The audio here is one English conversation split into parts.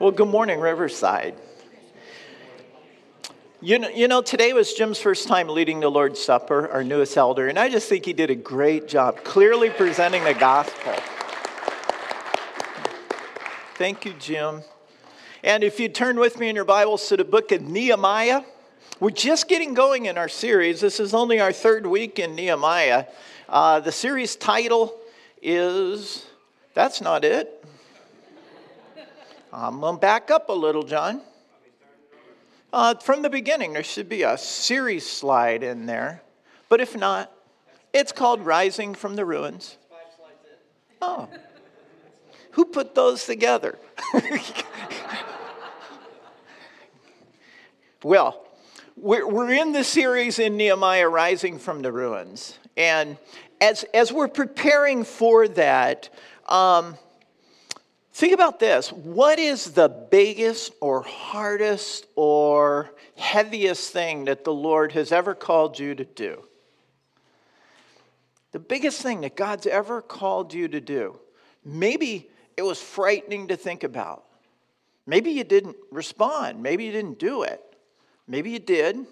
Well, good morning, Riverside. You know, you know, today was Jim's first time leading the Lord's Supper, our newest elder, and I just think he did a great job clearly presenting the gospel. Thank you, Jim. And if you turn with me in your Bibles to the book of Nehemiah, we're just getting going in our series. This is only our third week in Nehemiah. Uh, the series title is That's Not It. I'm going to back up a little, John. Uh, from the beginning, there should be a series slide in there. But if not, it's called Rising from the Ruins. Oh. Who put those together? well, we're, in the series in Nehemiah, Rising from the Ruins. And as, as we're preparing for that, um, Think about this. What is the biggest or hardest or heaviest thing that the Lord has ever called you to do? The biggest thing that God's ever called you to do. Maybe it was frightening to think about. Maybe you didn't respond. Maybe you didn't do it. Maybe you did.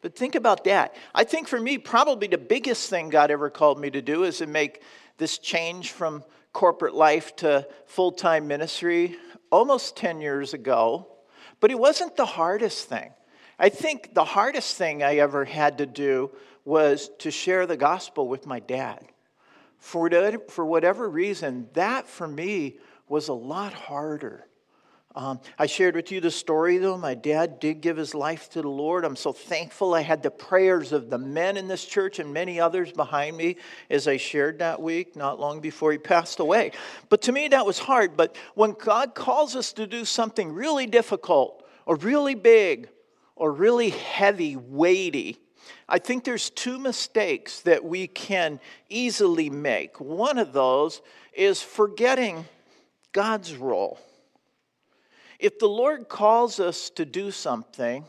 But think about that. I think for me, probably the biggest thing God ever called me to do is to make this change from corporate life to full time ministry almost 10 years ago, but it wasn't the hardest thing. I think the hardest thing I ever had to do was to share the gospel with my dad. For whatever reason, that for me was a lot harder um, I shared with you the story, though. My dad did give his life to the Lord. I'm so thankful I had the prayers of the men in this church and many others behind me as I shared that week, not long before he passed away. But to me, that was hard. But when God calls us to do something really difficult or really big or really heavy, weighty, I think there's two mistakes that we can easily make. One of those is forgetting God's role. If the Lord calls us to do something,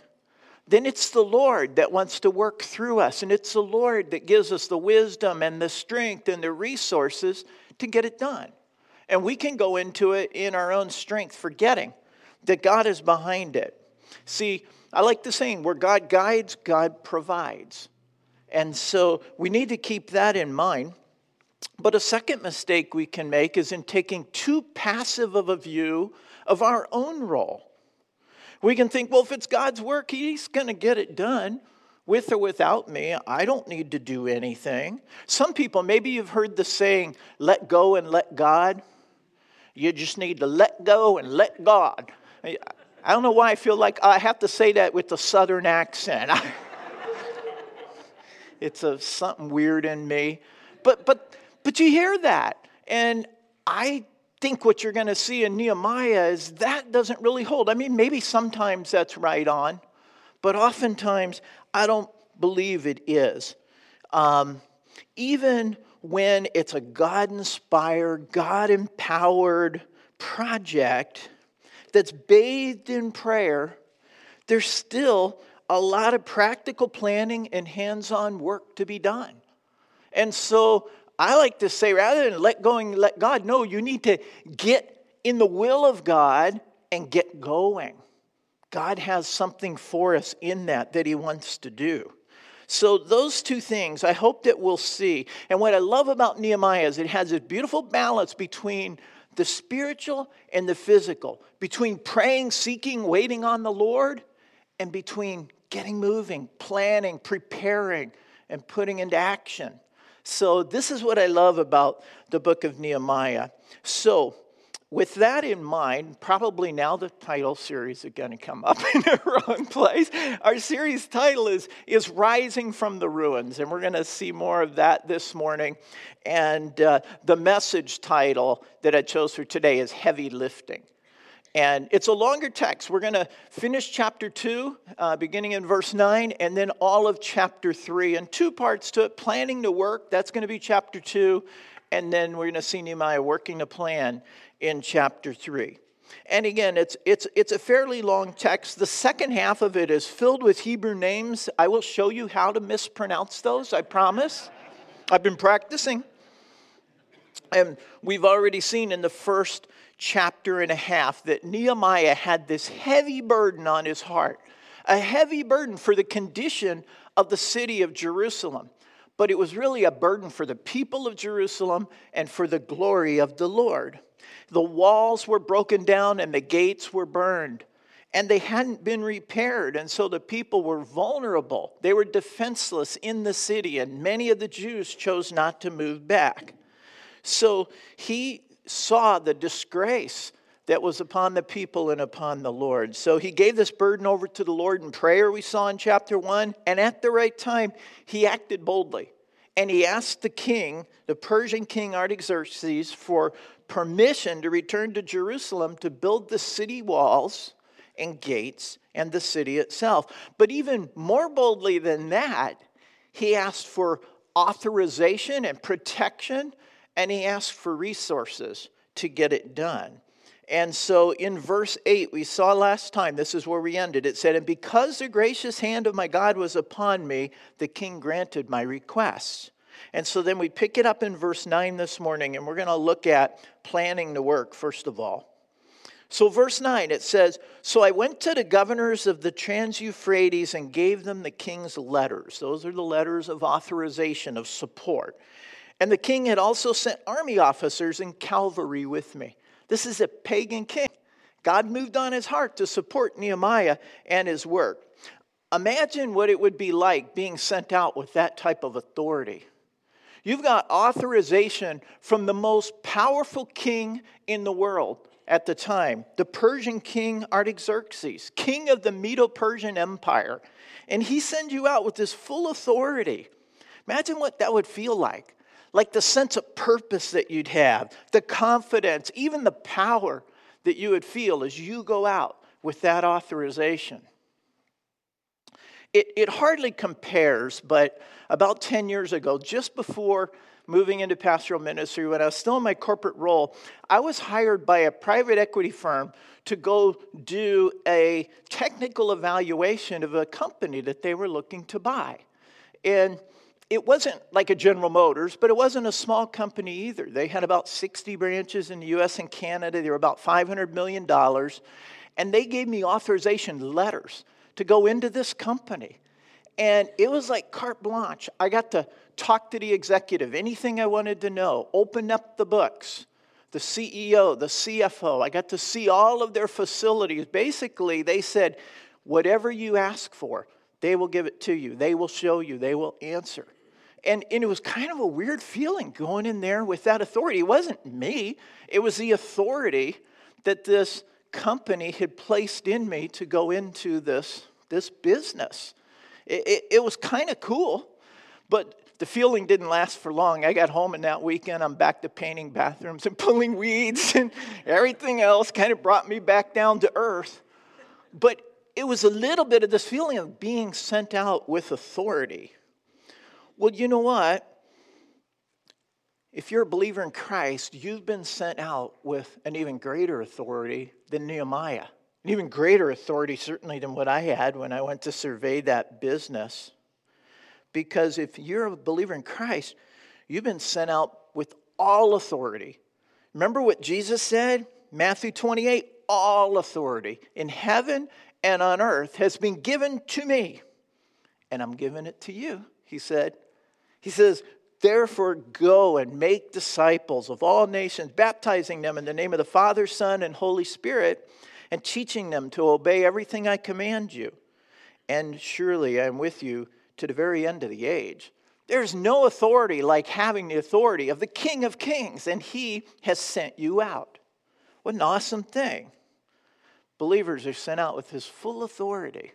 then it's the Lord that wants to work through us. And it's the Lord that gives us the wisdom and the strength and the resources to get it done. And we can go into it in our own strength, forgetting that God is behind it. See, I like the saying where God guides, God provides. And so we need to keep that in mind. But a second mistake we can make is in taking too passive of a view of our own role. We can think, well, if it's God's work, He's going to get it done with or without me. I don't need to do anything. Some people, maybe you've heard the saying, let go and let God. You just need to let go and let God. I don't know why I feel like I have to say that with a southern accent. it's a, something weird in me. But, but, but you hear that. And I think what you're going to see in Nehemiah is that doesn't really hold. I mean, maybe sometimes that's right on, but oftentimes I don't believe it is. Um, even when it's a God inspired, God empowered project that's bathed in prayer, there's still a lot of practical planning and hands on work to be done. And so I like to say rather than let go and let God, no, you need to get in the will of God and get going. God has something for us in that that He wants to do. So, those two things I hope that we'll see. And what I love about Nehemiah is it has a beautiful balance between the spiritual and the physical, between praying, seeking, waiting on the Lord, and between getting moving, planning, preparing, and putting into action. So, this is what I love about the book of Nehemiah. So, with that in mind, probably now the title series is going to come up in the wrong place. Our series title is, is Rising from the Ruins, and we're going to see more of that this morning. And uh, the message title that I chose for today is Heavy Lifting. And it's a longer text. We're going to finish chapter 2, uh, beginning in verse 9, and then all of chapter 3. And two parts to it planning to work, that's going to be chapter 2. And then we're going to see Nehemiah working a plan in chapter 3. And again, it's, it's, it's a fairly long text. The second half of it is filled with Hebrew names. I will show you how to mispronounce those, I promise. I've been practicing. And we've already seen in the first chapter and a half that Nehemiah had this heavy burden on his heart, a heavy burden for the condition of the city of Jerusalem. But it was really a burden for the people of Jerusalem and for the glory of the Lord. The walls were broken down and the gates were burned and they hadn't been repaired. And so the people were vulnerable. They were defenseless in the city, and many of the Jews chose not to move back. So he saw the disgrace that was upon the people and upon the Lord. So he gave this burden over to the Lord in prayer, we saw in chapter 1. And at the right time, he acted boldly. And he asked the king, the Persian king Artaxerxes, for permission to return to Jerusalem to build the city walls and gates and the city itself. But even more boldly than that, he asked for authorization and protection, and he asked for resources to get it done. And so in verse 8, we saw last time, this is where we ended. It said, And because the gracious hand of my God was upon me, the king granted my request. And so then we pick it up in verse 9 this morning, and we're going to look at planning the work, first of all. So, verse 9, it says, So I went to the governors of the Trans Euphrates and gave them the king's letters. Those are the letters of authorization, of support. And the king had also sent army officers and cavalry with me. This is a pagan king. God moved on his heart to support Nehemiah and his work. Imagine what it would be like being sent out with that type of authority. You've got authorization from the most powerful king in the world at the time, the Persian king Artaxerxes, king of the Medo Persian Empire. And he sends you out with this full authority. Imagine what that would feel like. Like the sense of purpose that you'd have, the confidence, even the power that you would feel as you go out with that authorization. It, it hardly compares, but about 10 years ago, just before moving into pastoral ministry, when I was still in my corporate role, I was hired by a private equity firm to go do a technical evaluation of a company that they were looking to buy. And it wasn't like a General Motors, but it wasn't a small company either. They had about 60 branches in the US and Canada. They were about $500 million. And they gave me authorization letters to go into this company. And it was like carte blanche. I got to talk to the executive, anything I wanted to know, open up the books, the CEO, the CFO. I got to see all of their facilities. Basically, they said, whatever you ask for, they will give it to you, they will show you, they will answer. And, and it was kind of a weird feeling going in there with that authority. It wasn't me, it was the authority that this company had placed in me to go into this, this business. It, it, it was kind of cool, but the feeling didn't last for long. I got home and that weekend I'm back to painting bathrooms and pulling weeds and everything else kind of brought me back down to earth. But it was a little bit of this feeling of being sent out with authority. Well, you know what? If you're a believer in Christ, you've been sent out with an even greater authority than Nehemiah. An even greater authority, certainly, than what I had when I went to survey that business. Because if you're a believer in Christ, you've been sent out with all authority. Remember what Jesus said? Matthew 28 all authority in heaven and on earth has been given to me, and I'm giving it to you, he said. He says, Therefore, go and make disciples of all nations, baptizing them in the name of the Father, Son, and Holy Spirit and teaching them to obey everything I command you. And surely I'm with you to the very end of the age. There's no authority like having the authority of the King of Kings, and He has sent you out. What an awesome thing. Believers are sent out with His full authority.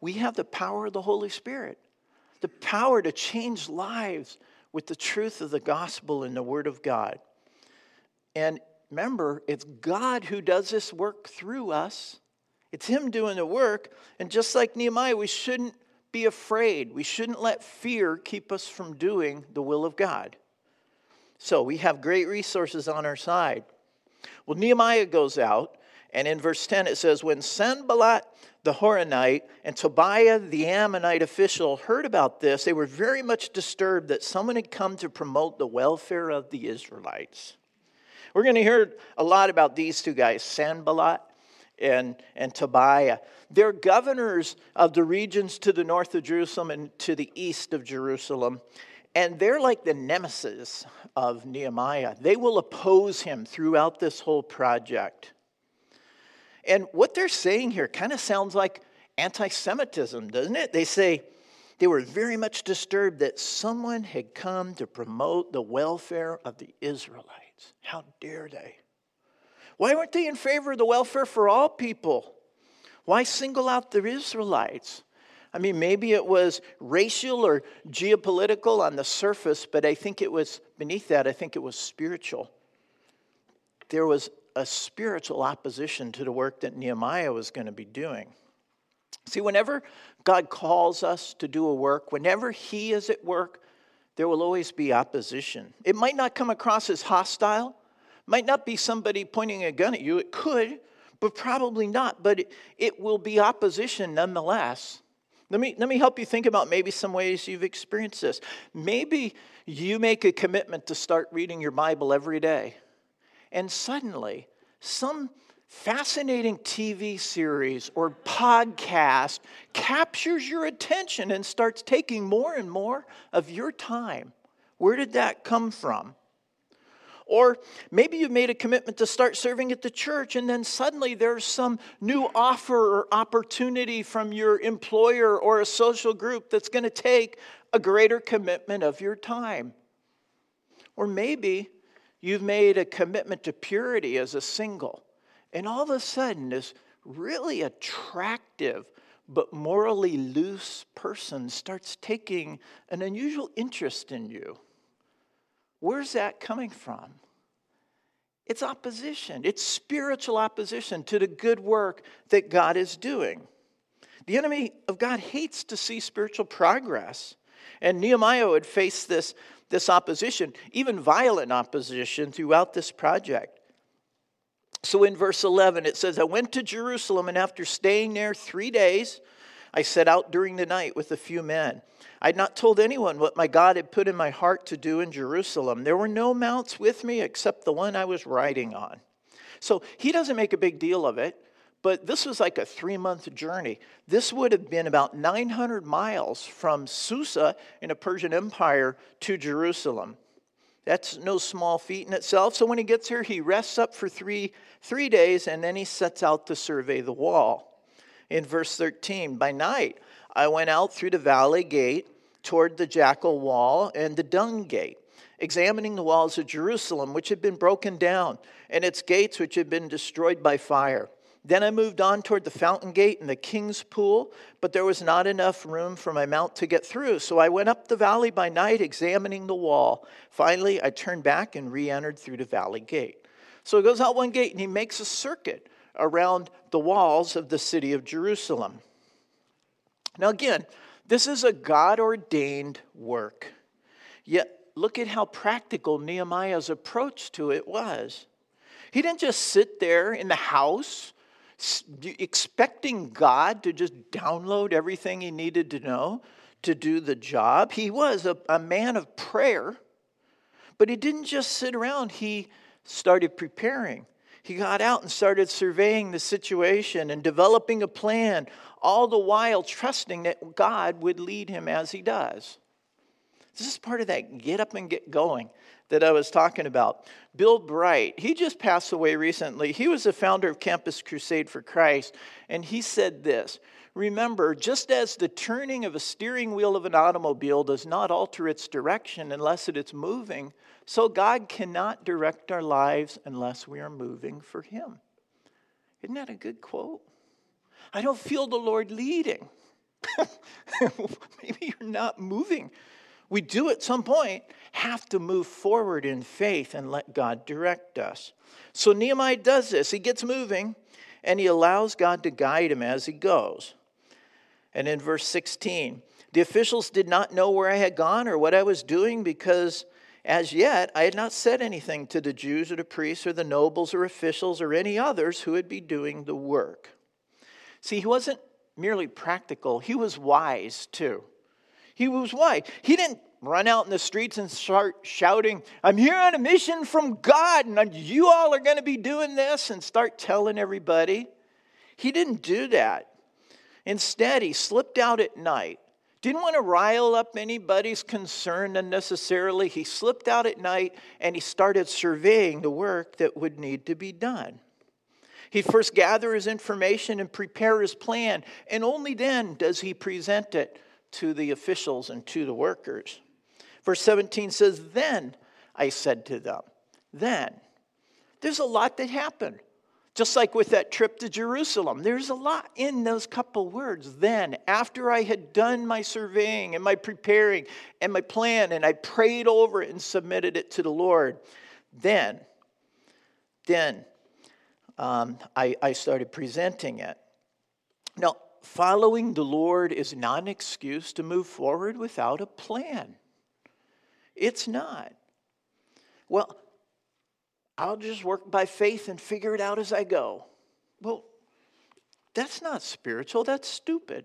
We have the power of the Holy Spirit, the power to change lives with the truth of the gospel and the Word of God. And remember, it's God who does this work through us. It's Him doing the work. And just like Nehemiah, we shouldn't be afraid. We shouldn't let fear keep us from doing the will of God. So we have great resources on our side. Well, Nehemiah goes out, And in verse 10, it says, When Sanballat the Horonite and Tobiah the Ammonite official heard about this, they were very much disturbed that someone had come to promote the welfare of the Israelites. We're going to hear a lot about these two guys, Sanballat and, and Tobiah. They're governors of the regions to the north of Jerusalem and to the east of Jerusalem. And they're like the nemesis of Nehemiah. They will oppose him throughout this whole project. And what they're saying here kind of sounds like anti Semitism, doesn't it? They say they were very much disturbed that someone had come to promote the welfare of the Israelites. How dare they? Why weren't they in favor of the welfare for all people? Why single out the Israelites? I mean, maybe it was racial or geopolitical on the surface, but I think it was beneath that, I think it was spiritual. There was a spiritual opposition to the work that Nehemiah was going to be doing. See, whenever God calls us to do a work, whenever He is at work, there will always be opposition. It might not come across as hostile, might not be somebody pointing a gun at you. It could, but probably not. But it, it will be opposition nonetheless. Let me, let me help you think about maybe some ways you've experienced this. Maybe you make a commitment to start reading your Bible every day, and suddenly some fascinating TV series or podcast captures your attention and starts taking more and more of your time. Where did that come from? Or maybe you've made a commitment to start serving at the church, and then suddenly there's some new offer or opportunity from your employer or a social group that's going to take a greater commitment of your time. Or maybe you've made a commitment to purity as a single, and all of a sudden, this really attractive but morally loose person starts taking an unusual interest in you. Where's that coming from? It's opposition. It's spiritual opposition to the good work that God is doing. The enemy of God hates to see spiritual progress. And Nehemiah would face this, this opposition, even violent opposition, throughout this project. So in verse 11, it says, I went to Jerusalem, and after staying there three days, I set out during the night with a few men. I had not told anyone what my God had put in my heart to do in Jerusalem. There were no mounts with me except the one I was riding on. So he doesn't make a big deal of it, but this was like a three month journey. This would have been about 900 miles from Susa in the Persian Empire to Jerusalem. That's no small feat in itself. So when he gets here, he rests up for three, three days and then he sets out to survey the wall. In verse 13, by night, I went out through the valley gate toward the jackal wall and the dung gate, examining the walls of Jerusalem, which had been broken down, and its gates, which had been destroyed by fire. Then I moved on toward the fountain gate and the king's pool, but there was not enough room for my mount to get through. So I went up the valley by night, examining the wall. Finally, I turned back and re entered through the valley gate. So he goes out one gate and he makes a circuit around the walls of the city of Jerusalem. Now, again, this is a God ordained work. Yet, look at how practical Nehemiah's approach to it was. He didn't just sit there in the house expecting God to just download everything he needed to know to do the job. He was a, a man of prayer, but he didn't just sit around, he started preparing. He got out and started surveying the situation and developing a plan, all the while trusting that God would lead him as he does. This is part of that get up and get going that I was talking about. Bill Bright, he just passed away recently. He was the founder of Campus Crusade for Christ, and he said this Remember, just as the turning of a steering wheel of an automobile does not alter its direction unless it is moving, so God cannot direct our lives unless we are moving for Him. Isn't that a good quote? I don't feel the Lord leading. Maybe you're not moving. We do at some point have to move forward in faith and let God direct us. So Nehemiah does this. He gets moving and he allows God to guide him as he goes. And in verse 16, the officials did not know where I had gone or what I was doing because As yet, I had not said anything to the Jews or the priests or the nobles or officials or any others who would be doing the work. See, he wasn't merely practical, he was wise too. He was why? He didn't run out in the streets and start shouting, I'm here on a mission from God, and you all are going to be doing this, and start telling everybody. He didn't do that. Instead, he slipped out at night didn't want to rile up anybody's concern unnecessarily. He slipped out at night and he started surveying the work that would need to be done. He first gather his information and prepare his plan, and only then does he present it to the officials and to the workers. Verse 17 says, Then I said to them, Then. There's a lot that happened. Just like with that trip to Jerusalem, there's a lot in those couple words. Then, after I had done my surveying and my preparing and my plan, and I prayed over it and submitted it to the Lord, then, then um, I, I started presenting it. Now, following the Lord is not an excuse to move forward without a plan. It's not. Well, I'll just work by faith and figure it out as I go. Well, that's not spiritual, that's stupid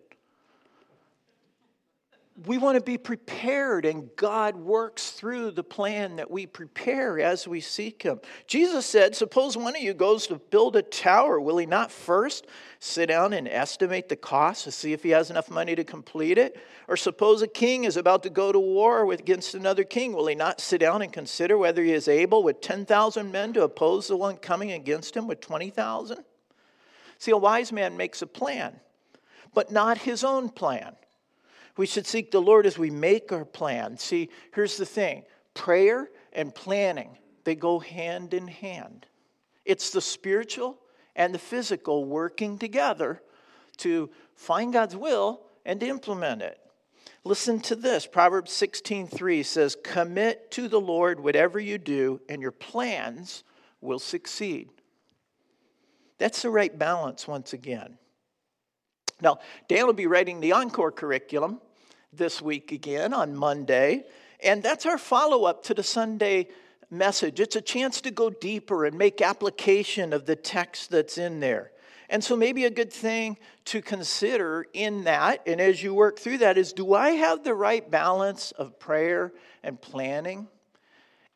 we want to be prepared, and God works through the plan that we prepare as we seek Him. Jesus said, Suppose one of you goes to build a tower, will he not first sit down and estimate the cost to see if he has enough money to complete it? Or suppose a king is about to go to war against another king, will he not sit down and consider whether he is able with 10,000 men to oppose the one coming against him with 20,000? See, a wise man makes a plan, but not his own plan. We should seek the Lord as we make our plan. See, here's the thing prayer and planning, they go hand in hand. It's the spiritual and the physical working together to find God's will and implement it. Listen to this. Proverbs 16:3 says, "Commit to the Lord whatever you do, and your plans will succeed." That's the right balance once again. Now, Dan will be writing the Encore curriculum this week again on Monday, and that's our follow up to the Sunday message. It's a chance to go deeper and make application of the text that's in there. And so, maybe a good thing to consider in that, and as you work through that, is do I have the right balance of prayer and planning?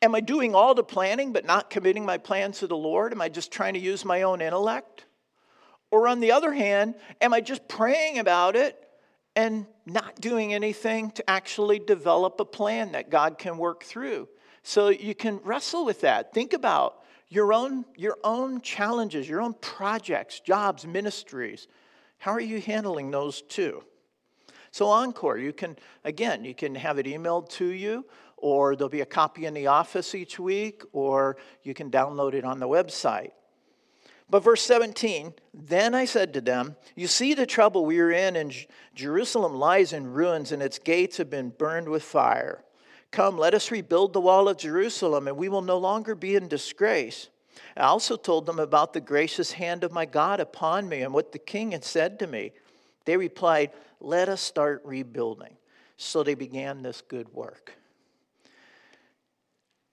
Am I doing all the planning but not committing my plans to the Lord? Am I just trying to use my own intellect? Or on the other hand, am I just praying about it and not doing anything to actually develop a plan that God can work through? So you can wrestle with that. Think about your own, your own challenges, your own projects, jobs, ministries. How are you handling those too? So, Encore, you can, again, you can have it emailed to you, or there'll be a copy in the office each week, or you can download it on the website. But verse 17, then I said to them, You see the trouble we are in, and Jerusalem lies in ruins, and its gates have been burned with fire. Come, let us rebuild the wall of Jerusalem, and we will no longer be in disgrace. I also told them about the gracious hand of my God upon me and what the king had said to me. They replied, Let us start rebuilding. So they began this good work.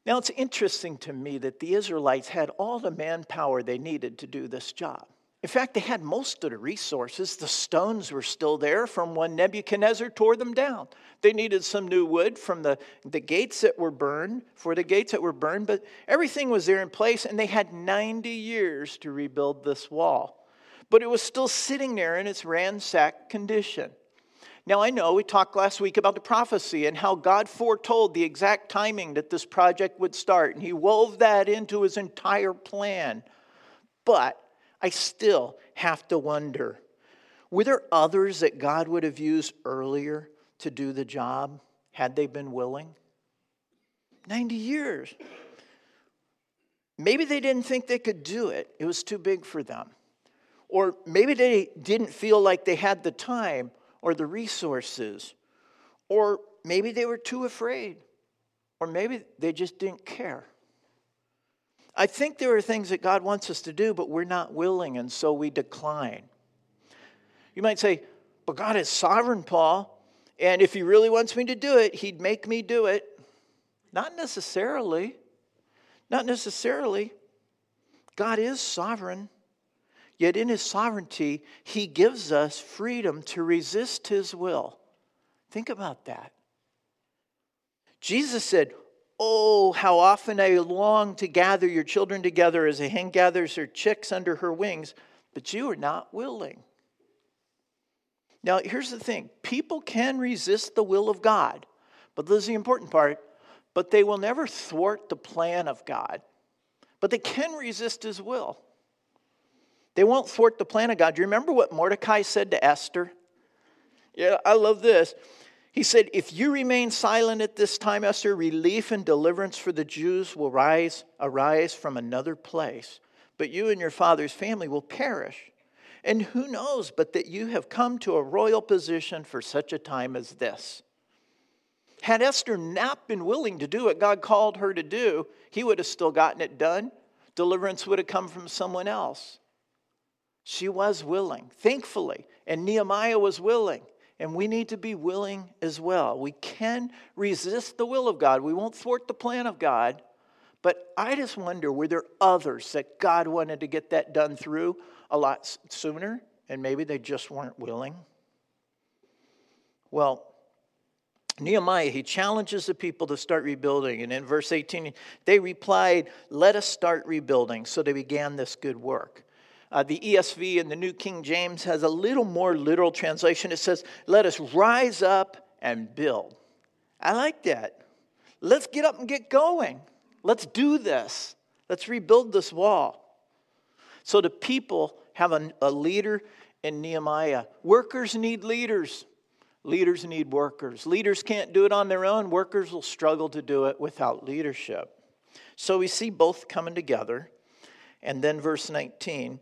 Now, it's interesting to me that the Israelites had all the manpower they needed to do this job. In fact, they had most of the resources. The stones were still there from when Nebuchadnezzar tore them down. They needed some new wood from the, the gates that were burned, for the gates that were burned, but everything was there in place, and they had 90 years to rebuild this wall. But it was still sitting there in its ransacked condition. Now, I know we talked last week about the prophecy and how God foretold the exact timing that this project would start, and He wove that into His entire plan. But I still have to wonder were there others that God would have used earlier to do the job had they been willing? 90 years. Maybe they didn't think they could do it, it was too big for them. Or maybe they didn't feel like they had the time or the resources, or maybe they were too afraid, or maybe they just didn't care. I think there are things that God wants us to do, but we're not willing, and so we decline. You might say, but God is sovereign, Paul, and if He really wants me to do it, He'd make me do it. Not necessarily. Not necessarily. God is sovereign. Yet in his sovereignty, he gives us freedom to resist his will. Think about that. Jesus said, Oh, how often I long to gather your children together as a hen gathers her chicks under her wings, but you are not willing. Now, here's the thing people can resist the will of God, but this is the important part, but they will never thwart the plan of God. But they can resist his will. They won't thwart the plan of God. Do you remember what Mordecai said to Esther? Yeah, I love this. He said, If you remain silent at this time, Esther, relief and deliverance for the Jews will rise, arise from another place, but you and your father's family will perish. And who knows but that you have come to a royal position for such a time as this? Had Esther not been willing to do what God called her to do, he would have still gotten it done. Deliverance would have come from someone else. She was willing, thankfully, and Nehemiah was willing. And we need to be willing as well. We can resist the will of God. We won't thwart the plan of God. But I just wonder were there others that God wanted to get that done through a lot sooner and maybe they just weren't willing? Well, Nehemiah, he challenges the people to start rebuilding. And in verse 18, they replied, Let us start rebuilding. So they began this good work. Uh, the ESV and the New King James has a little more literal translation. It says, Let us rise up and build. I like that. Let's get up and get going. Let's do this. Let's rebuild this wall. So the people have a, a leader in Nehemiah. Workers need leaders. Leaders need workers. Leaders can't do it on their own. Workers will struggle to do it without leadership. So we see both coming together. And then verse 19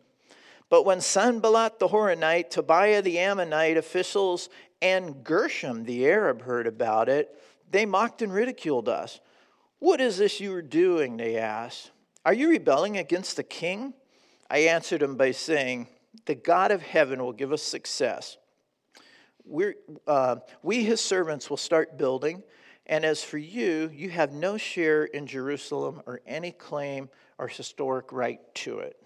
but when Sanballat the Horonite, Tobiah the Ammonite officials, and Geshem the Arab heard about it, they mocked and ridiculed us. What is this you are doing? They asked. Are you rebelling against the king? I answered them by saying, The God of heaven will give us success. We're, uh, we, his servants, will start building. And as for you, you have no share in Jerusalem or any claim or historic right to it.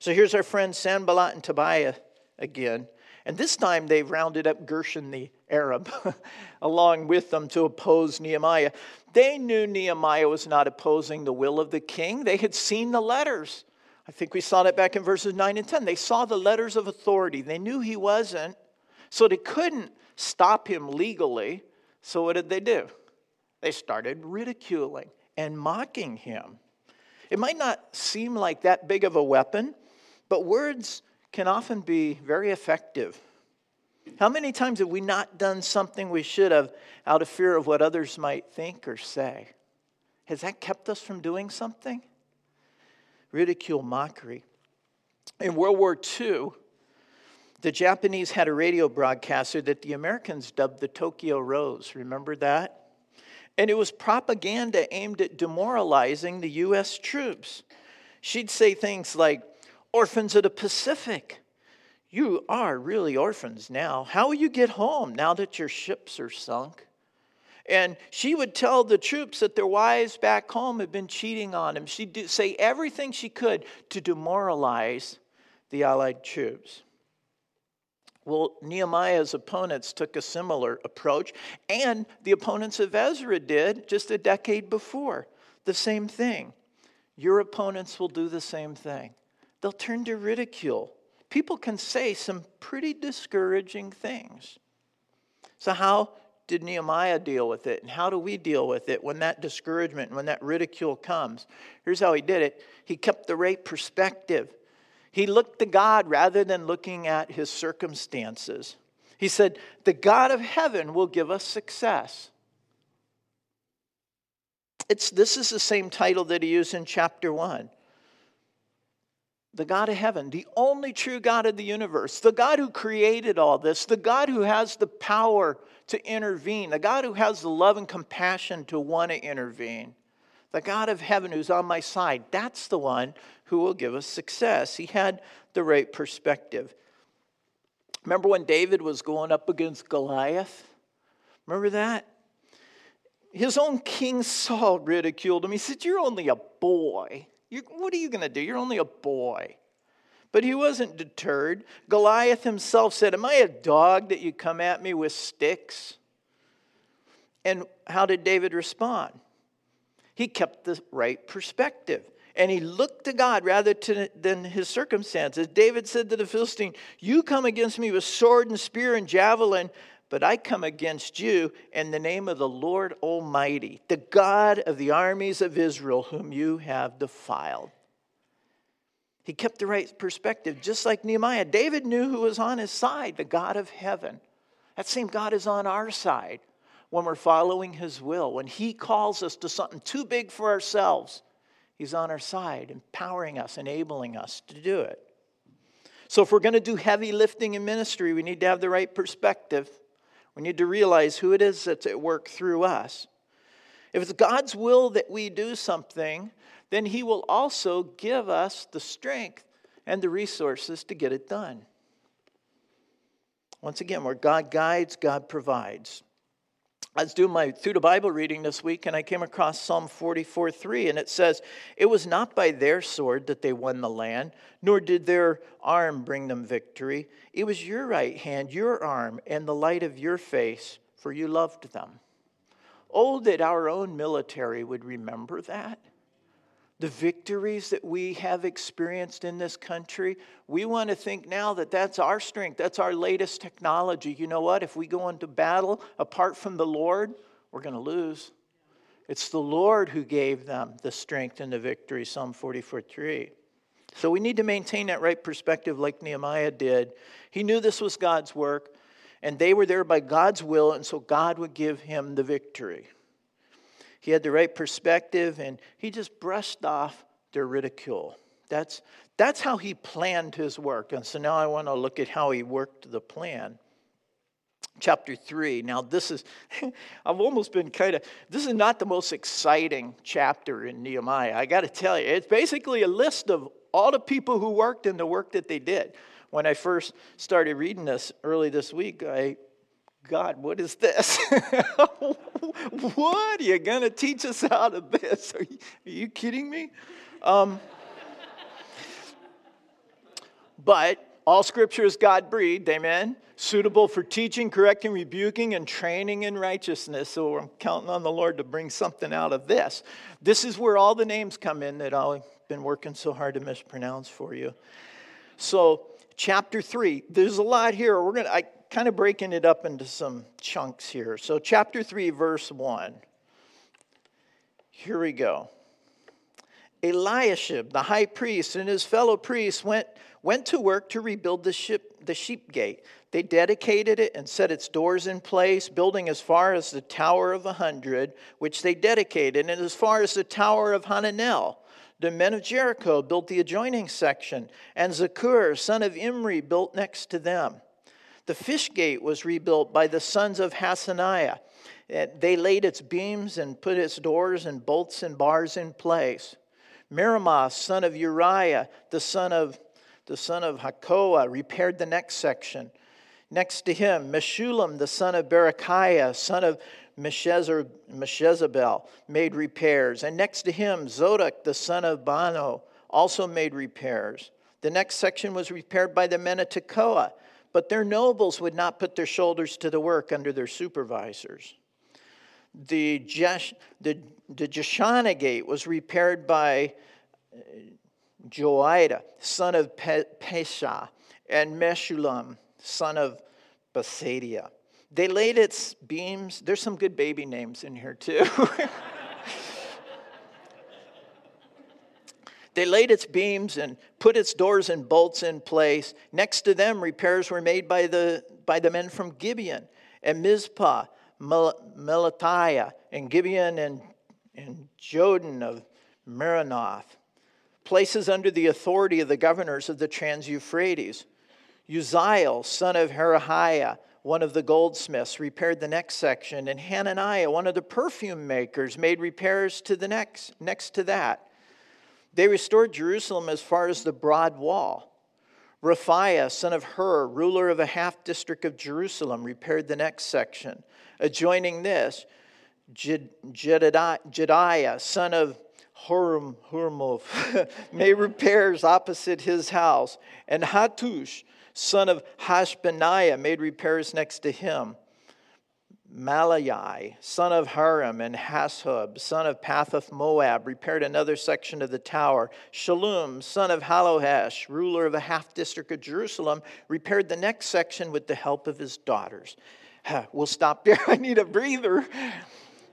So here's our friends Sanballat and Tobiah again. And this time they've rounded up Geshem the Arab along with them to oppose Nehemiah. They knew Nehemiah was not opposing the will of the king, they had seen the letters. I think we saw that back in verses 9 and 10. They saw the letters of authority. They knew he wasn't, so they couldn't stop him legally. So what did they do? They started ridiculing and mocking him. It might not seem like that big of a weapon, but words can often be very effective. How many times have we not done something we should have out of fear of what others might think or say? Has that kept us from doing something? Ridicule, mockery. In World War II, the Japanese had a radio broadcaster that the Americans dubbed the Tokyo Rose. Remember that? And it was propaganda aimed at demoralizing the U.S. troops. She'd say things like, orphans of the Pacific. You are really orphans now. How will you get home now that your ships are sunk? And she would tell the troops that their wives back home had been cheating on them. She'd say everything she could to demoralize the Allied troops. Well, Nehemiah's opponents took a similar approach, and the opponents of Ezra did just a decade before. The same thing. Your opponents will do the same thing they'll turn to ridicule. People can say some pretty discouraging things. So, how did Nehemiah deal with it? And how do we deal with it when that discouragement, when that ridicule comes? Here's how he did it he kept the right perspective. He looked to God rather than looking at his circumstances. He said, The God of heaven will give us success. It's, this is the same title that he used in chapter 1 the God of heaven, the only true God of the universe, the God who created all this, the God who has the power to intervene, the God who has the love and compassion to want to intervene, the God of heaven who's on my side, that's the one who will give us success. He had the right perspective. Remember when David was going up against Goliath? Remember that? his own King Saul ridiculed him. He said, You're only a boy. You're, what are you going to do? You're only a boy. But he wasn't deterred. Goliath himself said, Am I a dog that you come at me with sticks? And how did David respond? He kept the right perspective and he looked to God rather to, than his circumstances. David said to the Philistine, You come against me with sword and spear and javelin, but I come against you in the name of the Lord Almighty, the God of the armies of Israel, whom you have defiled. He kept the right perspective, just like Nehemiah. David knew who was on his side, the God of heaven. That same God is on our side when we're following his will. When he calls us to something too big for ourselves, he's on our side, empowering us, enabling us to do it. So, if we're going to do heavy lifting in ministry, we need to have the right perspective. We need to realize who it is that's at work through us. If it's God's will that we do something, then He will also give us the strength and the resources to get it done. Once again, where God guides, God provides. I was doing my through the Bible reading this week and I came across Psalm 44 3, and it says, It was not by their sword that they won the land, nor did their arm bring them victory. It was your right hand, your arm, and the light of your face, for you loved them. Oh, that our own military would remember that the victories that we have experienced in this country, we want to think now that that's our strength, that's our latest technology. You know what? If we go into battle apart from the Lord, we're going to lose. It's the Lord who gave them the strength and the victory, Psalm 44 3. So we need to maintain that right perspective like Nehemiah did. He knew this was God's work, and they were there by God's will, and so God would give him the victory. He had the right perspective and he just brushed off their ridicule. That's, that's how he planned his work. And so now I want to look at how he worked the plan. Chapter 3. Now, this is, I've almost been kind of, this is not the most exciting chapter in Nehemiah. I got to tell you, it's basically a list of all the people who worked and the work that they did. When I first started reading this early this week, I God, what is this? what? Are you going to teach us out of this? Are you, are you kidding me? Um, but all scripture is God breathed, amen? Suitable for teaching, correcting, rebuking, and training in righteousness. So I'm counting on the Lord to bring something out of this. This is where all the names come in that I've been working so hard to mispronounce for you. So, chapter 3, there's a lot here. We're going to, kind of breaking it up into some chunks here. So, chapter 3, verse 1. Here we go. Eliashib, the high priest, and his fellow priests went, went to work to rebuild the, ship, the sheep gate. They dedicated it and set its doors in place, building as far as the Tower of a Hundred, which they dedicated, and as far as the Tower of Hananel. The men of Jericho built the adjoining section, and Zaccur, son of Imri, built next to them. The fish gate was rebuilt by the sons of Hassenaah. They laid its beams and put its doors and bolts and bars in place. Meremoth, son of Uriah, the son of the son of Hakoah, repaired the next section. Next to him, Meshullam, the son of Berechiah, son of Meshezabel, made repairs. And next to him, Zodok, the son of Bano, also made repairs. The next section was repaired by the men of Tekoa. But their nobles would not put their shoulders to the work under their supervisors. The, Jesh, the, the Jeshanah gate was repaired by uh, Joiada, son of Pe- Pesha, and Meshullam, son of Besodeiah. They laid its beams. There's some good baby names in here, too. They laid its beams and put its doors and bolts in place. Next to them, repairs were made by the, by the men from Gibeon and Mizpah, Melatiah, and Gibeon and, and Jodan of Meronoth, places under the authority of the governors of the Trans Euphrates. Uzziel, son of Herahiah, one of the goldsmiths, repaired the next section, and Hananiah, one of the perfume makers, made repairs to the next, next to that. They restored Jerusalem as far as the broad wall. Rephaiah, son of Hur, ruler of a half district of Jerusalem, repaired the next section. Adjoining this, Jediah, son of Horam, made repairs opposite his house, and Hattush, son of Hashbaniah, made repairs next to him. Malai, son of Haram, and Hashub, son of Pahath Moab, repaired another section of the tower. Shalom, son of Halohesh, ruler of a half district of Jerusalem, repaired the next section with the help of his daughters. We'll stop there. I need a breather.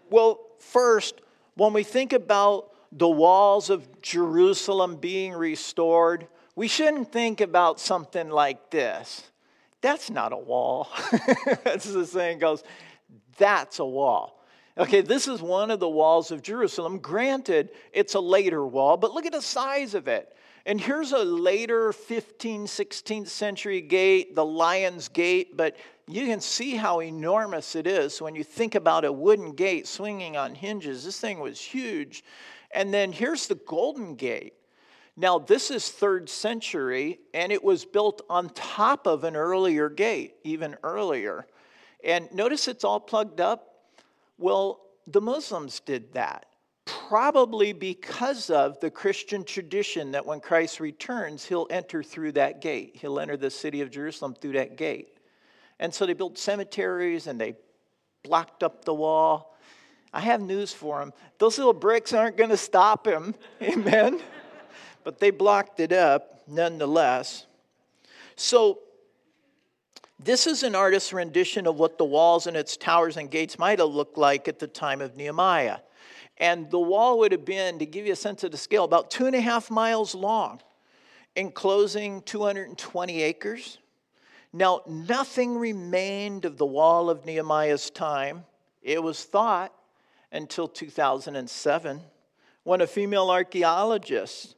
Well, first, when we think about the walls of Jerusalem being restored, we shouldn't think about something like this. That's not a wall. As the saying goes, that's a wall. Okay, this is one of the walls of Jerusalem. Granted, it's a later wall, but look at the size of it. And here's a later 15th, 16th century gate, the Lion's Gate, but you can see how enormous it is when you think about a wooden gate swinging on hinges. This thing was huge. And then here's the Golden Gate. Now, this is third century, and it was built on top of an earlier gate, even earlier. And notice it's all plugged up. Well, the Muslims did that, probably because of the Christian tradition that when Christ returns, he'll enter through that gate. He'll enter the city of Jerusalem through that gate. And so they built cemeteries and they blocked up the wall. I have news for them. Those little bricks aren't going to stop him. Amen. but they blocked it up nonetheless. So this is an artist's rendition of what the walls and its towers and gates might have looked like at the time of Nehemiah. And the wall would have been, to give you a sense of the scale, about two and a half miles long, enclosing 220 acres. Now, nothing remained of the wall of Nehemiah's time. It was thought until 2007 when a female archaeologist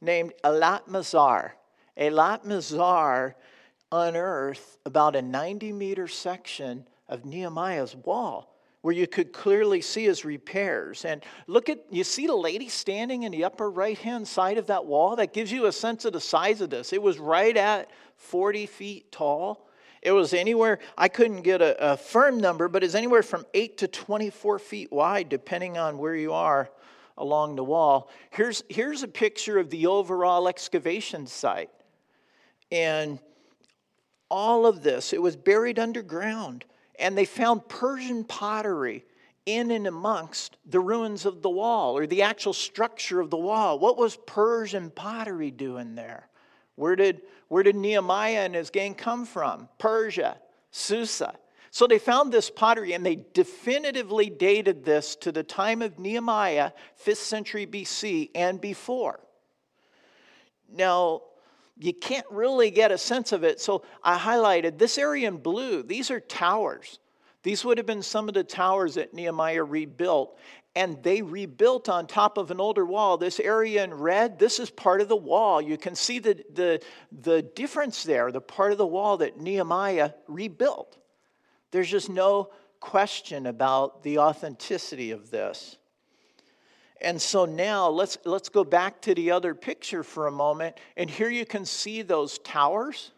named Eilat Mazar, Eilat Mazar unearth about a 90 meter section of Nehemiah's wall where you could clearly see his repairs. And look at, you see the lady standing in the upper right hand side of that wall? That gives you a sense of the size of this. It was right at 40 feet tall. It was anywhere, I couldn't get a, a firm number, but it's anywhere from 8 to 24 feet wide, depending on where you are along the wall. Here's, here's a picture of the overall excavation site. And all of this. It was buried underground. And they found Persian pottery in and amongst the ruins of the wall or the actual structure of the wall. What was Persian pottery doing there? Where did, where did Nehemiah and his gang come from? Persia, Susa. So they found this pottery and they definitively dated this to the time of Nehemiah, 5th century BC and before. Now, you can't really get a sense of it. So I highlighted this area in blue. These are towers. These would have been some of the towers that Nehemiah rebuilt. And they rebuilt on top of an older wall. This area in red, this is part of the wall. You can see the, the, the difference there, the part of the wall that Nehemiah rebuilt. There's just no question about the authenticity of this. And so now let's, let's go back to the other picture for a moment. And here you can see those towers.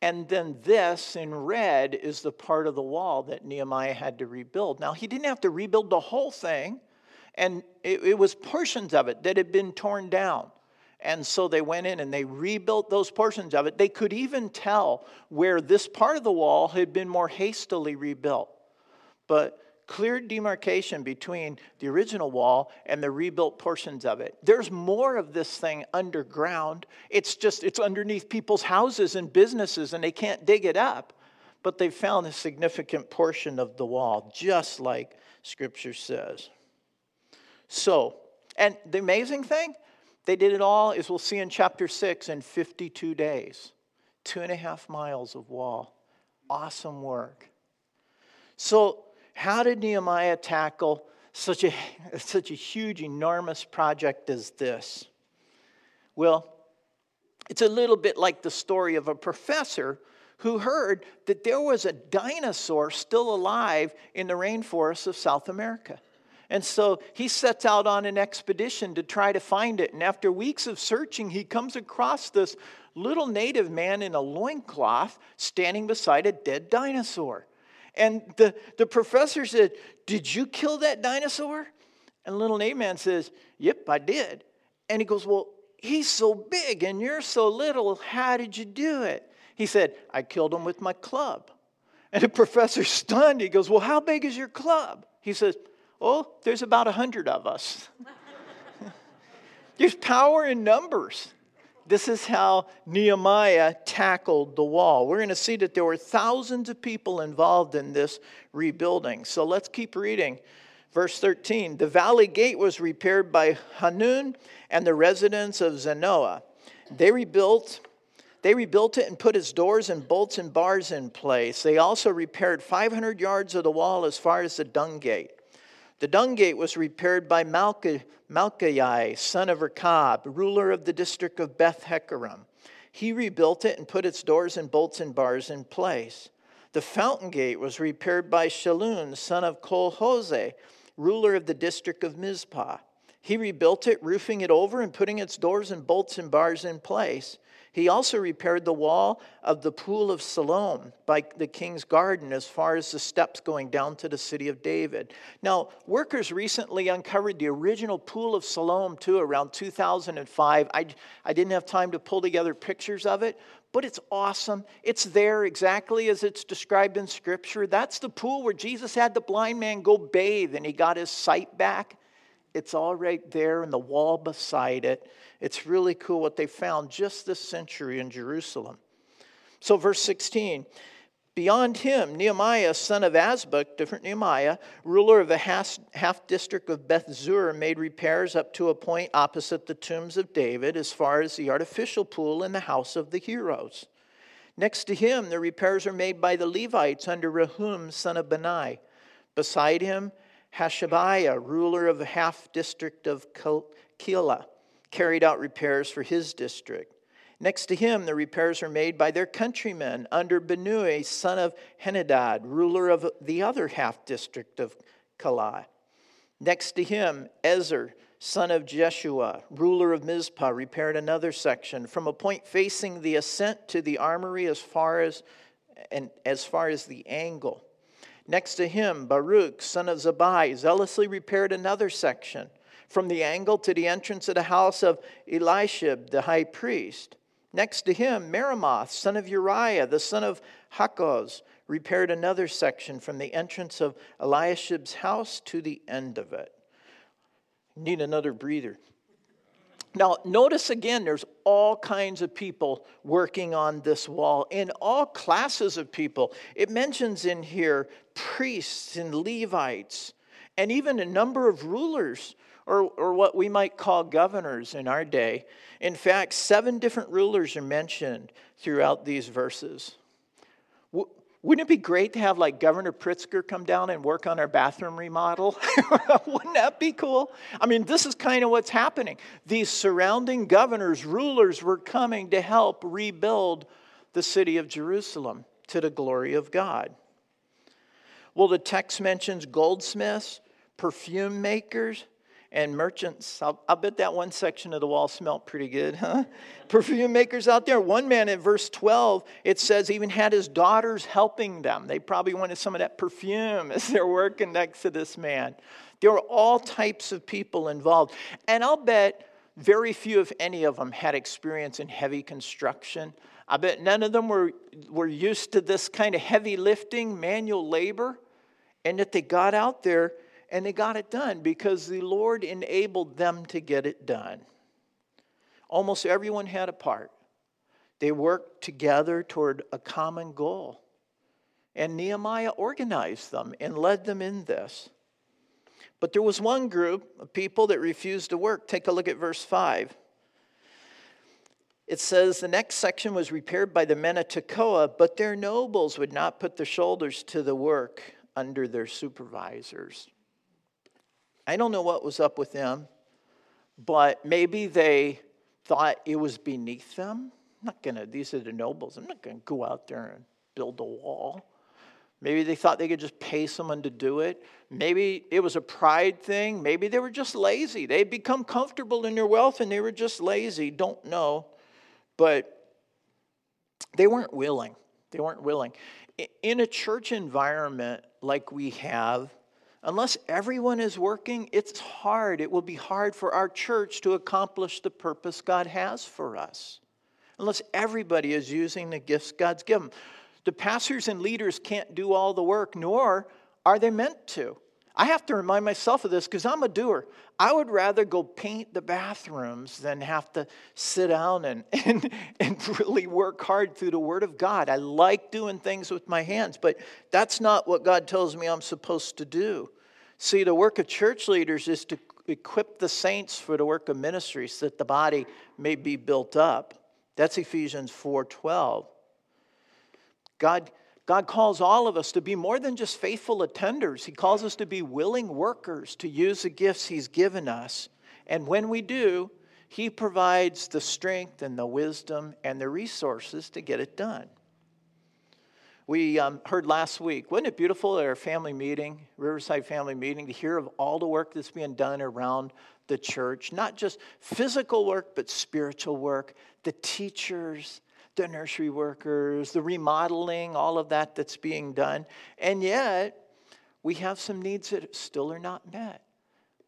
And then this in red is the part of the wall that Nehemiah had to rebuild. Now, he didn't have to rebuild the whole thing, and it, it was portions of it that had been torn down. And so they went in and they rebuilt those portions of it. They could even tell where this part of the wall had been more hastily rebuilt. But clear demarcation between the original wall and the rebuilt portions of it. There's more of this thing underground. It's just, it's underneath people's houses and businesses, and they can't dig it up. But they found a significant portion of the wall, just like Scripture says. So, and the amazing thing, they did it all, as we'll see in chapter 6, in 52 days. Two and a half miles of wall. Awesome work. So, how did Nehemiah tackle such a, such a huge, enormous project as this? Well, it's a little bit like the story of a professor who heard that there was a dinosaur still alive in the rainforests of South America. And so he sets out on an expedition to try to find it. And after weeks of searching, he comes across this little native man in a loincloth standing beside a dead dinosaur. And the, the professor said, Did you kill that dinosaur? And little Nate Man says, Yep, I did. And he goes, Well, he's so big and you're so little. How did you do it? He said, I killed him with my club. And the professor's stunned. He goes, Well, how big is your club? He says, Oh, there's about a hundred of us. there's power in numbers. This is how Nehemiah tackled the wall. We're going to see that there were thousands of people involved in this rebuilding. So let's keep reading. Verse 13 The valley gate was repaired by Hanun and the residents of Zanoah. They rebuilt. They rebuilt it and put its doors and bolts and bars in place. They also repaired 500 yards of the wall as far as the dung gate. The dung gate was repaired by Malchiah, son of Rechab, ruler of the district of Beth Hakkerem. He rebuilt it and put its doors and bolts and bars in place. The fountain gate was repaired by Shallun, son of Col-Hozeh, ruler of the district of Mizpah. He rebuilt it, roofing it over and putting its doors and bolts and bars in place. He also repaired the wall of the pool of Siloam by the king's garden as far as the steps going down to the city of David. Now, workers recently uncovered the original pool of Siloam too around 2005. I, I didn't have time to pull together pictures of it, but it's awesome. It's there exactly as it's described in Scripture. That's the pool where Jesus had the blind man go bathe and he got his sight back. It's all right there in the wall beside it. It's really cool what they found just this century in Jerusalem. So, verse 16 Beyond him, Nehemiah, son of Azbuk, different Nehemiah, ruler of the half, district of Beth Zur, made repairs up to a point opposite the tombs of David, as far as the artificial pool in the house of the heroes. Next to him, the repairs are made by the Levites under Rehum, son of Benai. Beside him, Hashabiah, ruler of the half district of Keilah, carried out repairs for his district. Next to him, the repairs are made by their countrymen under Binnui, son of Henadad, ruler of the other half district of Keilah. Next to him, Ezer, son of Jeshua, ruler of Mizpah, repaired another section from a point facing the ascent to the armory as far as, and as, far as the angle. Next to him, Baruch, son of Zabai, zealously repaired another section from the angle to the entrance of the house of Eliashib, the high priest. Next to him, Meremoth, son of Uriah, the son of Hakoz, repaired another section from the entrance of Eliashib's house to the end of it. Need another breather. Now, notice again, there's all kinds of people working on this wall, in all classes of people. It mentions in here priests and Levites, and even a number of rulers or, or what we might call governors in our day. In fact, seven different rulers are mentioned throughout these verses. Wouldn't it be great to have like Governor Pritzker come down and work on our bathroom remodel? Wouldn't that be cool? I mean, this is kind of what's happening. These surrounding governors, rulers were coming to help rebuild the city of Jerusalem to the glory of God. Well, the text mentions goldsmiths, perfume makers, and merchants. I'll, I'll, bet that one section of the wall smelled pretty good, huh? Perfume makers out there. One man in verse 12, it says, even had his daughters helping them. They probably wanted some of that perfume as they're working next to this man. There were all types of people involved. And I'll bet very few, if any of them, had experience in heavy construction. I bet none of them were, were used to this kind of heavy lifting, manual labor, and that they got out there and they got it done because the Lord enabled them to get it done. Almost everyone had a part. They worked together toward a common goal. And Nehemiah organized them and led them in this. But there was one group of people that refused to work. Take a look at verse 5. It says the next section was repaired by the men of Tekoa, but their nobles would not put their shoulders to the work under their supervisors. I don't know what was up with them, but maybe they thought it was beneath them. I'm not gonna, these are the nobles. I'm not gonna go out there and build a wall. Maybe they thought they could just pay someone to do it. Maybe it was a pride thing. Maybe they were just lazy. They'd become comfortable in their wealth and they were just lazy. Don't know. But they weren't willing. They weren't willing. In a church environment like we have, unless everyone is working, it's hard. It will be hard for our church to accomplish the purpose God has for us. Unless everybody is using the gifts God's given. The pastors and leaders can't do all the work, nor are they meant to. I have to remind myself of this because I'm a doer. I would rather go paint the bathrooms than have to sit down and, and, and really work hard through the Word of God. I like doing things with my hands, but that's not what God tells me I'm supposed to do. See, the work of church leaders is to equip the saints for the work of ministry so that the body may be built up. That's Ephesians 4:12. God God calls all of us to be more than just faithful attenders. He calls us to be willing workers to use the gifts He's given us. And when we do, He provides the strength and the wisdom and the resources to get it done. We um, heard last week, wasn't it beautiful at our family meeting, Riverside family meeting, to hear of all the work that's being done around the church? Not just physical work, but spiritual work. The teachers, the nursery workers, the remodeling, all of that that's being done. And yet, we have some needs that still are not met.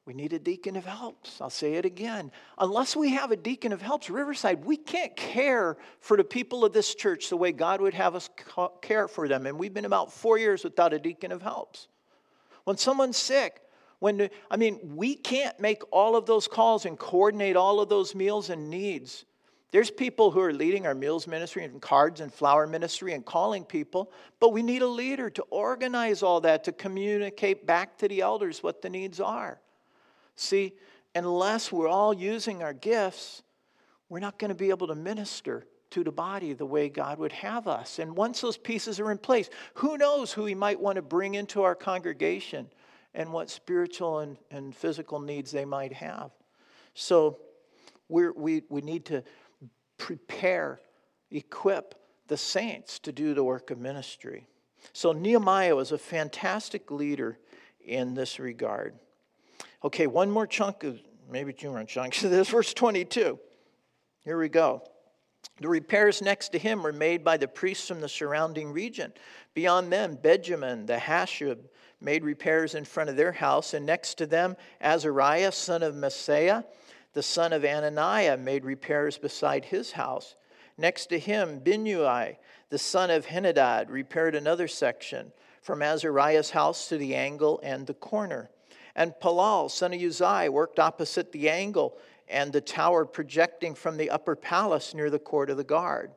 We need a deacon of helps. I'll say it again. Unless we have a deacon of helps, Riverside, we can't care for the people of this church the way God would have us care for them. And we've been about four years without a deacon of helps. When someone's sick, when I mean, we can't make all of those calls and coordinate all of those meals and needs. There's people who are leading our meals ministry and cards and flower ministry and calling people, but we need a leader to organize all that, to communicate back to the elders what the needs are. See, unless we're all using our gifts, we're not going to be able to minister to the body the way God would have us. And once those pieces are in place, who knows who He might want to bring into our congregation and what spiritual and, and physical needs they might have. So we we, we need to prepare, equip the saints to do the work of ministry. So Nehemiah was a fantastic leader in this regard. Okay, one more chunk of maybe two more chunks of this. Verse 22. Here we go. The repairs next to him were made by the priests from the surrounding region. Beyond them, Benjamin the Hashub made repairs in front of their house, and next to them, Azariah, son of Maaseiah, the son of Ananiah, made repairs beside his house. Next to him, Binnui, the son of Henadad, repaired another section from Azariah's house to the angle and the corner. And Palal, son of Uzziah, worked opposite the angle and the tower projecting from the upper palace near the court of the guard.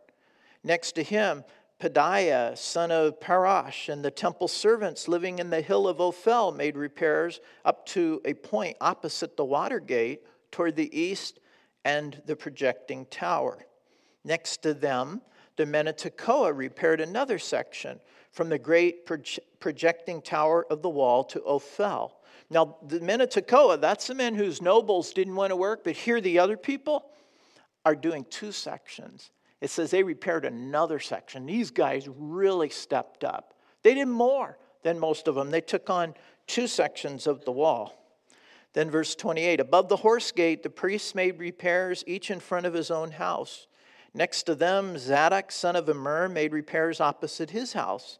Next to him, Pedaiah, son of Parash, and the temple servants living in the hill of Ophel made repairs up to a point opposite the water gate toward the east and the projecting tower. Next to them, the men of Tekoa repaired another section from the great projecting tower of the wall to Ophel. Now, the men of Tekoa, that's the men whose nobles didn't want to work, but here the other people are doing two sections. It says they repaired another section. These guys really stepped up. They did more than most of them. They took on two sections of the wall. Then, verse 28 Above the horse gate, the priests made repairs, each in front of his own house. Next to them, Zadok, son of Immer, made repairs opposite his house.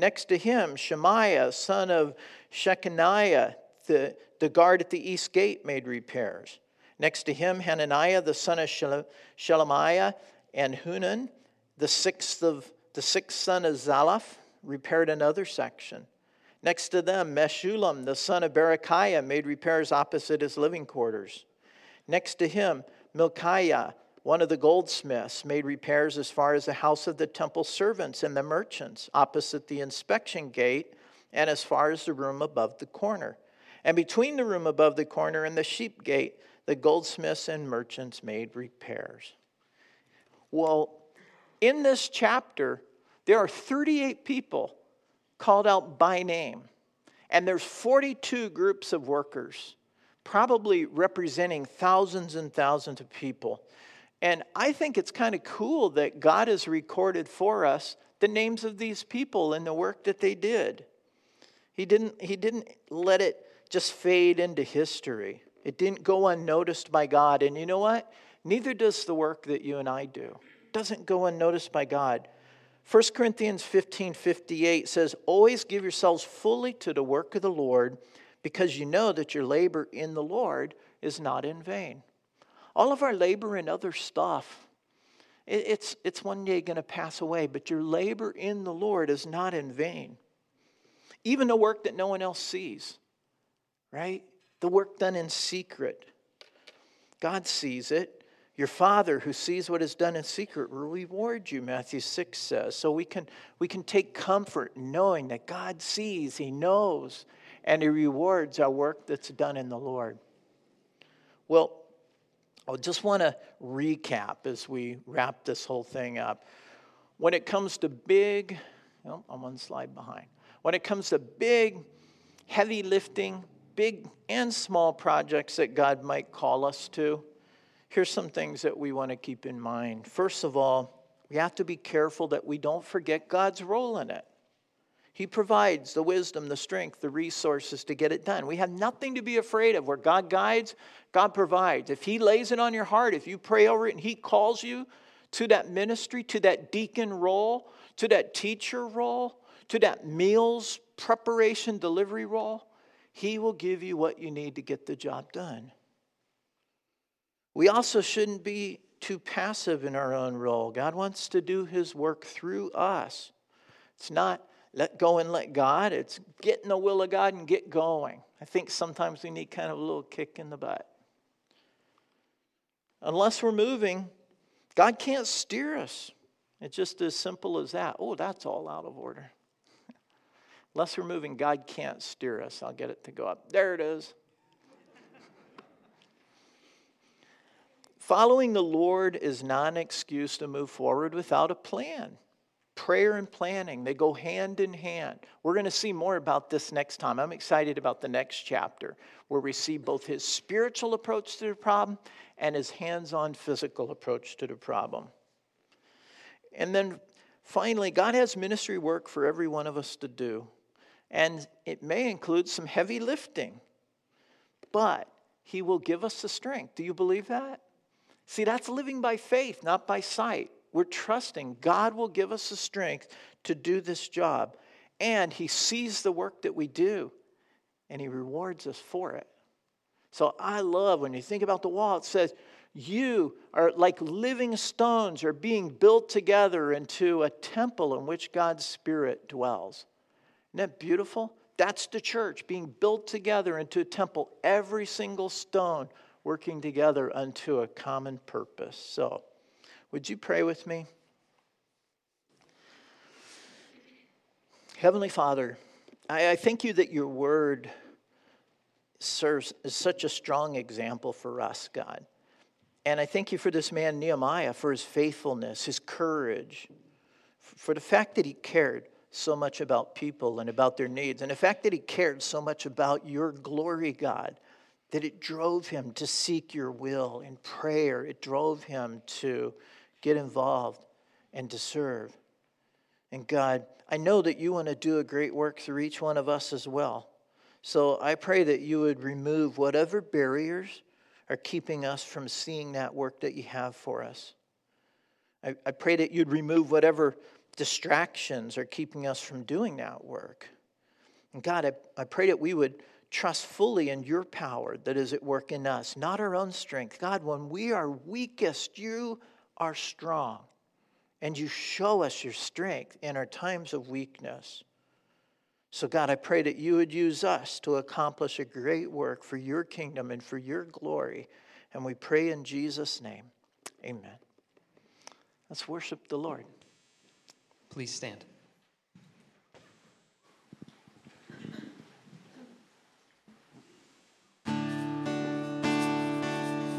Next to him, Shemaiah, son of Shechaniah, the, the guard at the east gate, made repairs. Next to him, Hananiah, the son of Shelemiah, and Hanun, the sixth of the sixth son of Zalaph, repaired another section. Next to them, Meshullam, the son of Berechiah, made repairs opposite his living quarters. Next to him, Milkiah, one of the goldsmiths, made repairs as far as the house of the temple servants and the merchants, opposite the inspection gate, and as far as the room above the corner. And between the room above the corner and the sheep gate, the goldsmiths and merchants made repairs. Well, in this chapter, there are 38 people called out by name. And there's 42 groups of workers, probably representing thousands and thousands of people. And I think it's kind of cool that God has recorded for us the names of these people and the work that they did. He didn't, he didn't let it just fade into history. It didn't go unnoticed by God. And you know what? Neither does the work that you and I do. It doesn't go unnoticed by God. 1 Corinthians 15 58 says, Always give yourselves fully to the work of the Lord, because you know that your labor in the Lord is not in vain. All of our labor and other stuff, it's, it's one day going to pass away, but your labor in the Lord is not in vain. Even the work that no one else sees, right? The work done in secret. God sees it. Your Father who sees what is done in secret will reward you, Matthew 6 says. So we can, we can take comfort knowing that God sees, He knows, and He rewards our work that's done in the Lord. Well, I just want to recap as we wrap this whole thing up. When it comes to big, oh, I'm one slide behind. When it comes to big, heavy lifting, big and small projects that God might call us to, here's some things that we want to keep in mind. First of all, we have to be careful that we don't forget God's role in it. He provides the wisdom, the strength, the resources to get it done. We have nothing to be afraid of. Where God guides, God provides. If He lays it on your heart, if you pray over it and He calls you to that ministry, to that deacon role, to that teacher role, to that meals preparation delivery role, He will give you what you need to get the job done. We also shouldn't be too passive in our own role. God wants to do His work through us. It's not let go and let God, it's get in the will of God and get going. I think sometimes we need kind of a little kick in the butt. Unless we're moving, God can't steer us. It's just as simple as that. Oh, that's all out of order. Unless we're moving, God can't steer us. I'll get it to go up. There it is. Following the Lord is not an excuse to move forward without a plan. Prayer and planning, they go hand in hand. We're going to see more about this next time. I'm excited about the next chapter where we see both his spiritual approach to the problem and his hands on physical approach to the problem. And then finally, God has ministry work for every one of us to do. And it may include some heavy lifting, but he will give us the strength. Do you believe that? See, that's living by faith, not by sight. We're trusting God will give us the strength to do this job. And He sees the work that we do, and He rewards us for it. So I love when you think about the wall, it says, You are like living stones, are being built together into a temple in which God's Spirit dwells. Isn't that beautiful? That's the church being built together into a temple, every single stone working together unto a common purpose. So, would you pray with me? Heavenly Father, I, I thank you that your word serves as such a strong example for us, God. And I thank you for this man, Nehemiah, for his faithfulness, his courage, for the fact that he cared so much about people and about their needs, and the fact that he cared so much about your glory, God that it drove him to seek your will in prayer. It drove him to get involved and to serve. And God, I know that you want to do a great work through each one of us as well. So I pray that you would remove whatever barriers are keeping us from seeing that work that you have for us. I, I pray that you'd remove whatever distractions are keeping us from doing that work. And God, I, I pray that we would trust fully in your power that is at work in us, not our own strength. God, when we are weakest, you are strong. And you show us your strength in our times of weakness. So, God, I pray that you would use us to accomplish a great work for your kingdom and for your glory. And we pray in Jesus' name. Amen. Let's worship the Lord. Please stand.